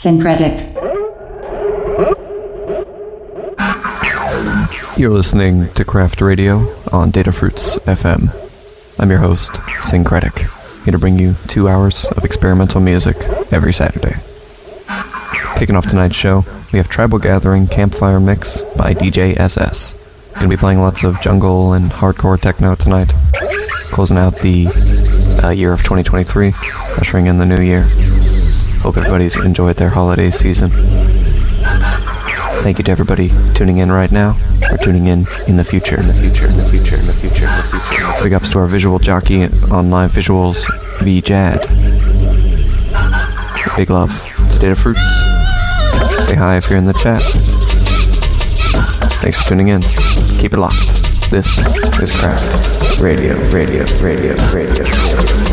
Synkretic. You're listening to Craft Radio on Datafruits FM. I'm your host, Synkretic, here to bring you two hours of experimental music every Saturday. Kicking off tonight's show, we have Tribal Gathering Campfire Mix by DJ SS. Gonna be playing lots of jungle and hardcore techno tonight. Closing out the uh, year of 2023, ushering in the new year. Hope everybody's enjoyed their holiday season. Thank you to everybody tuning in right now or tuning in in the future, in the future, in the future, in the future, in the future. Big ups to our visual jockey on live visuals, V Jad. Big love to Datafruits. Say hi if you're in the chat. Thanks for tuning in. Keep it locked. This is Craft Radio, Radio, Radio, Radio. radio.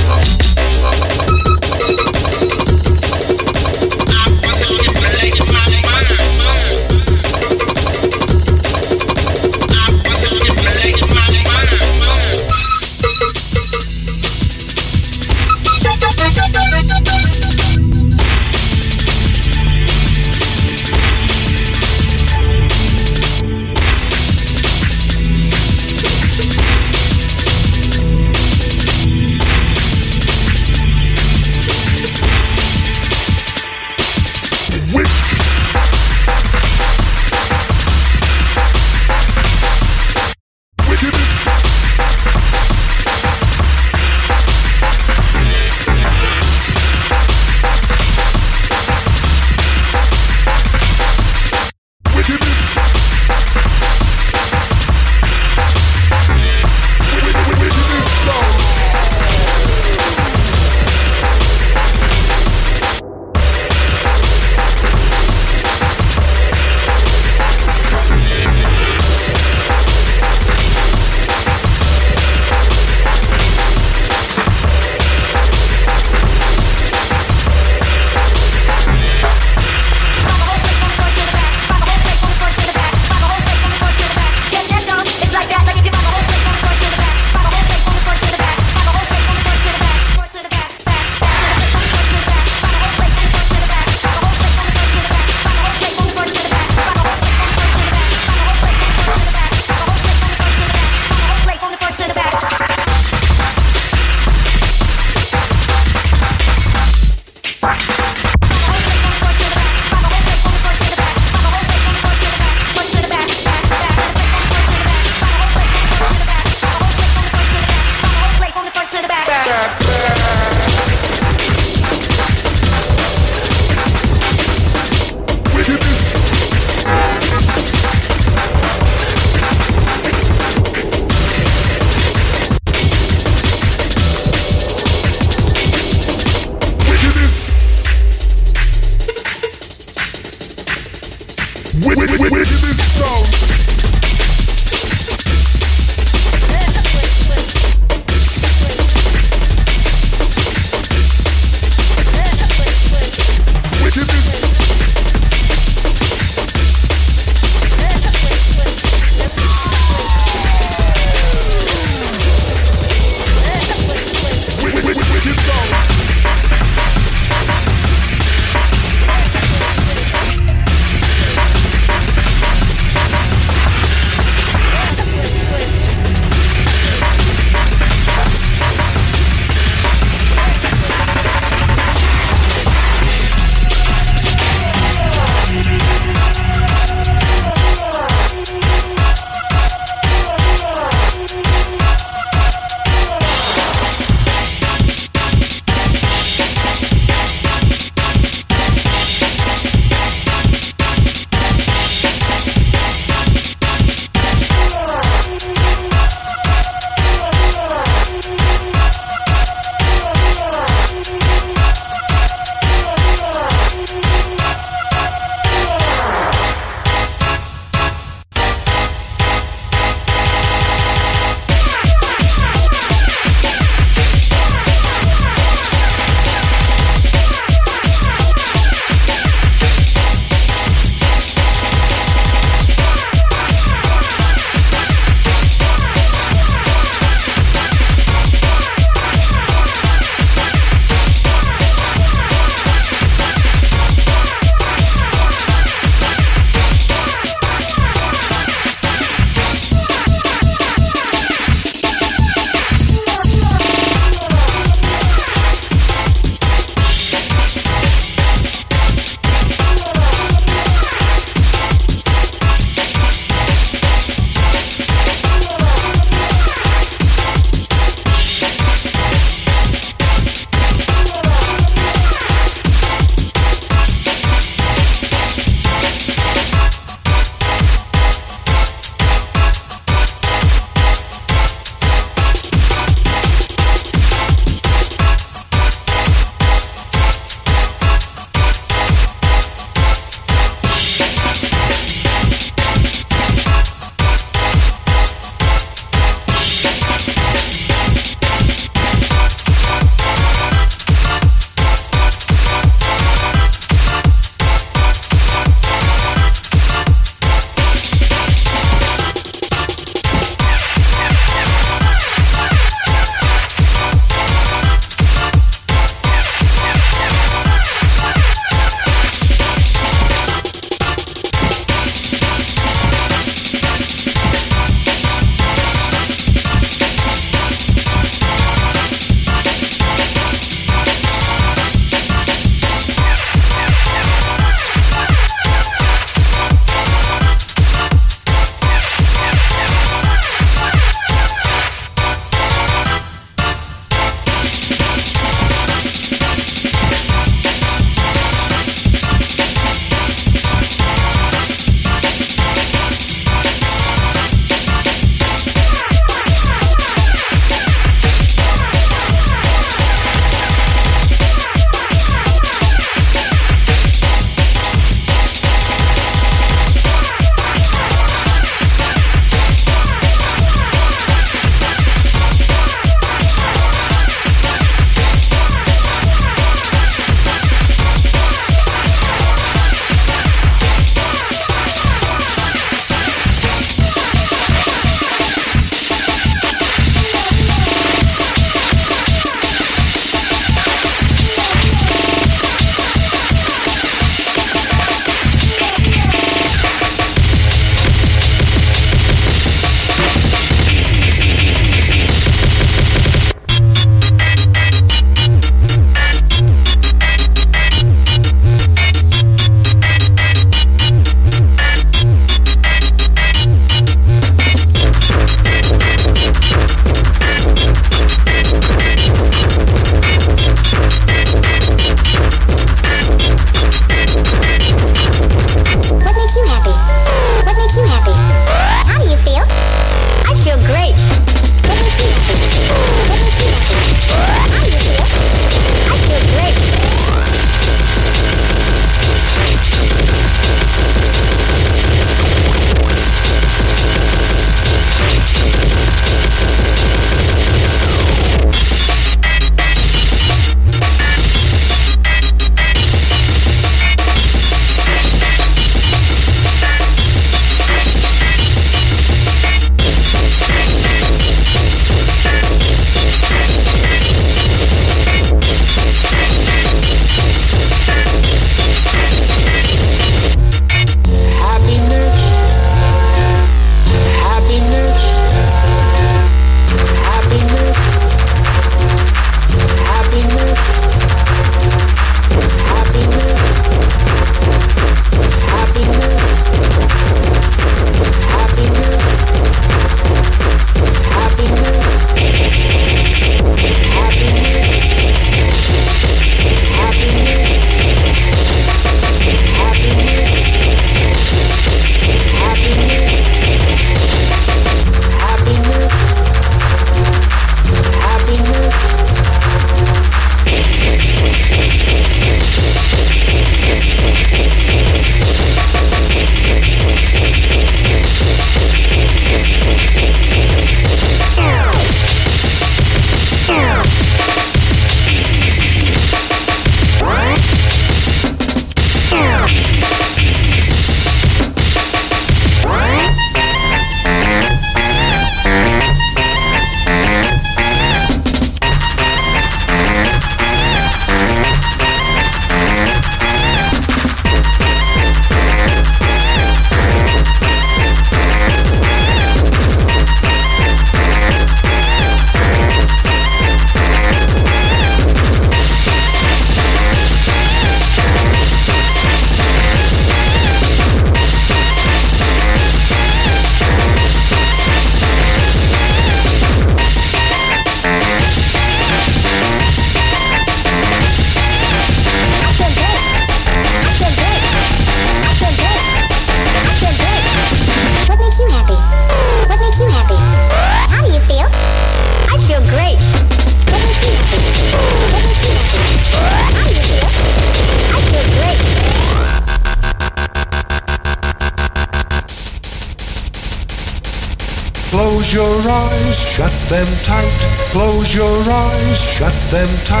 Tight.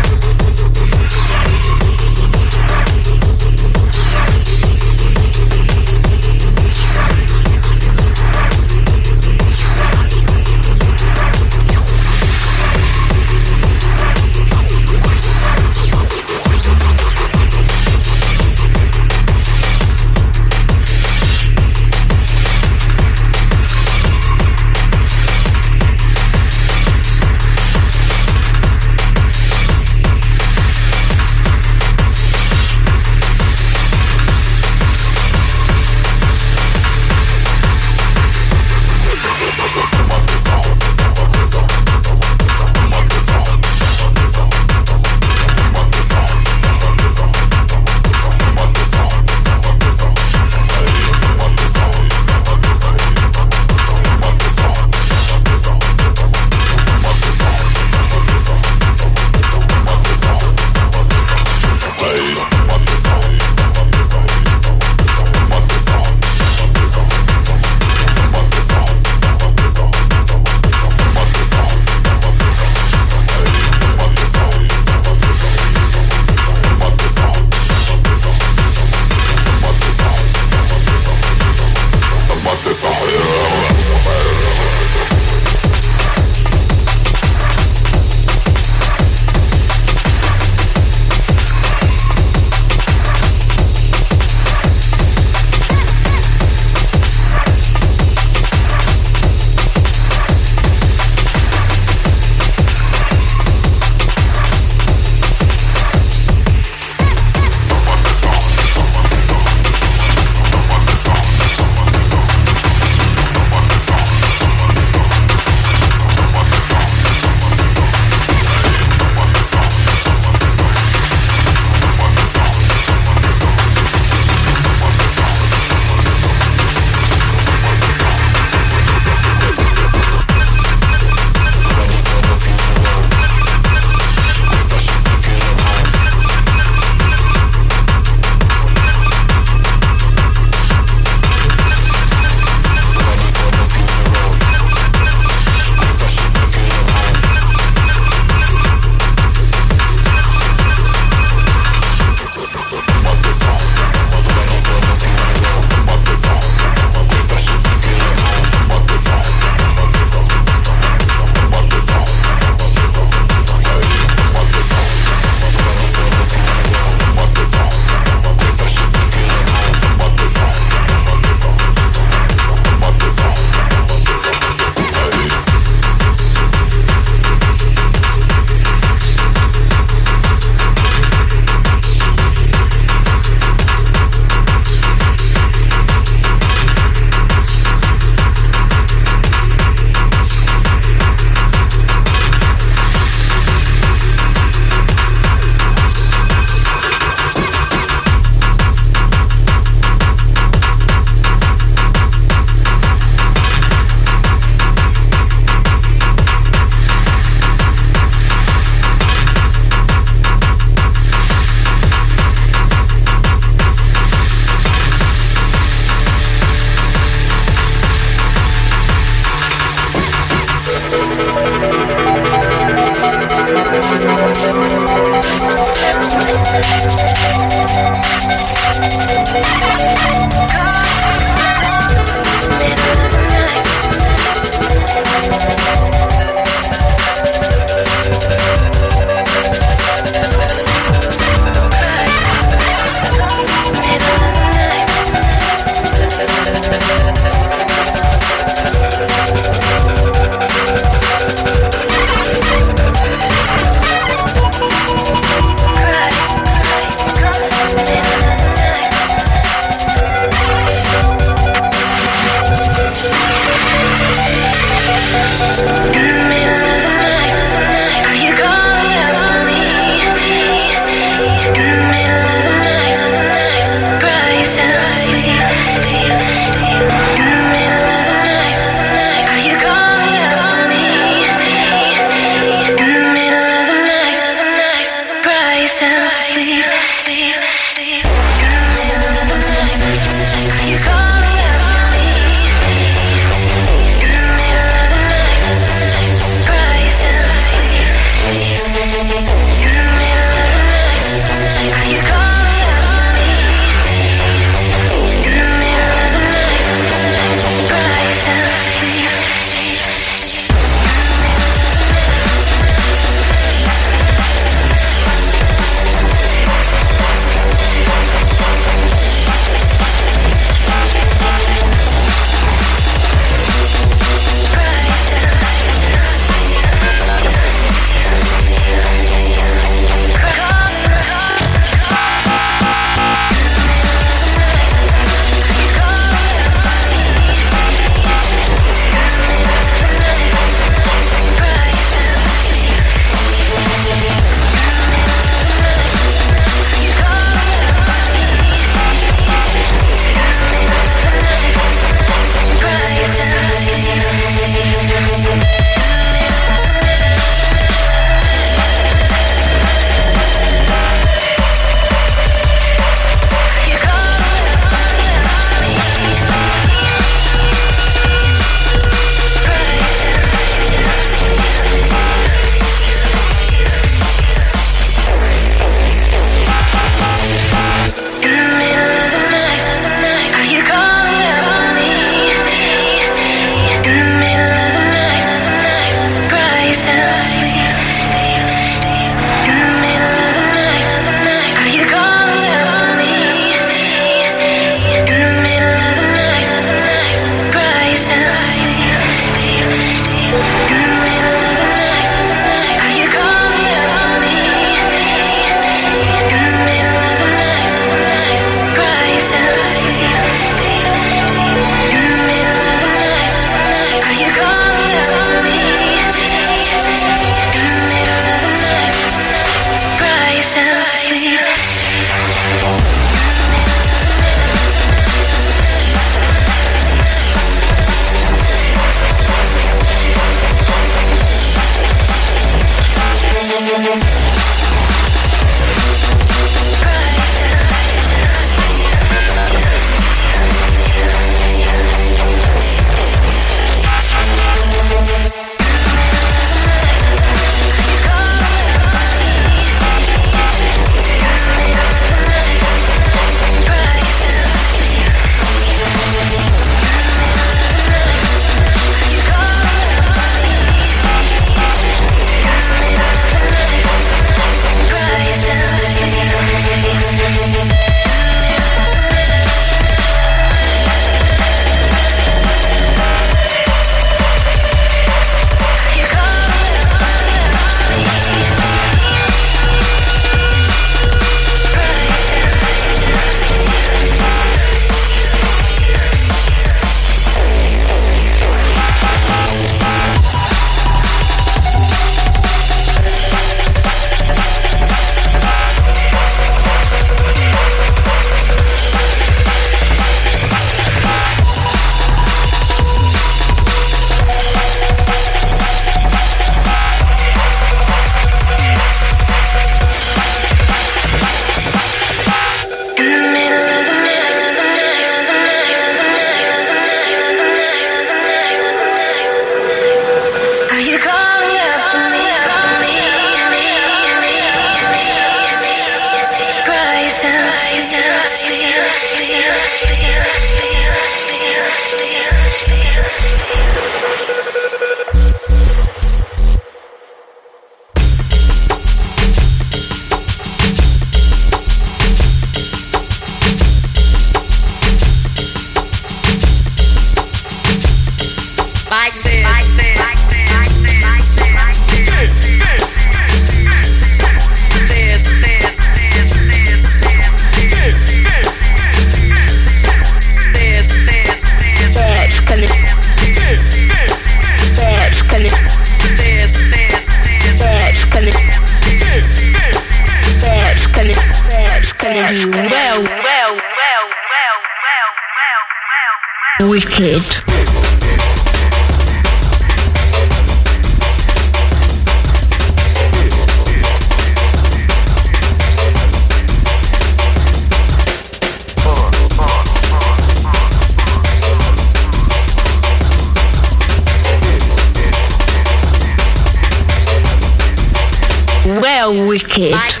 Well, wicked.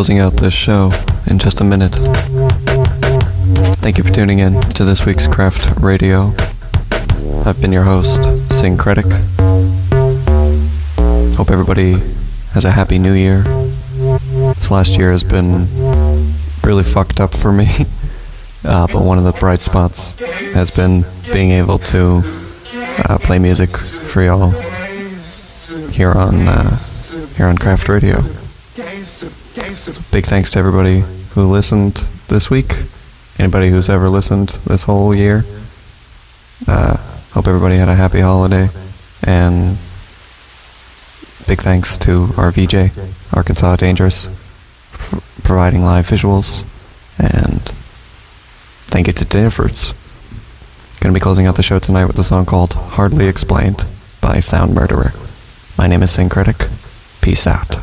Closing out this show in just a minute. Thank you for tuning in to this week's Craft Radio. I've been your host, Synkretic. Hope everybody has a happy new year. This last year has been really fucked up for me. Uh, but one of the bright spots has been being able to uh, play music for y'all here on uh, here on Craft Radio. Big thanks to everybody who listened this week. Anybody who's ever listened this whole year. Uh, hope everybody had a happy holiday. And big thanks to our VJ, Arkansas Dangerous, for providing live visuals. And thank you to Datafruits. Gonna be closing out the show tonight with a song called Hardly Explained by Sound Murderer. My name is Synkretic. Peace out.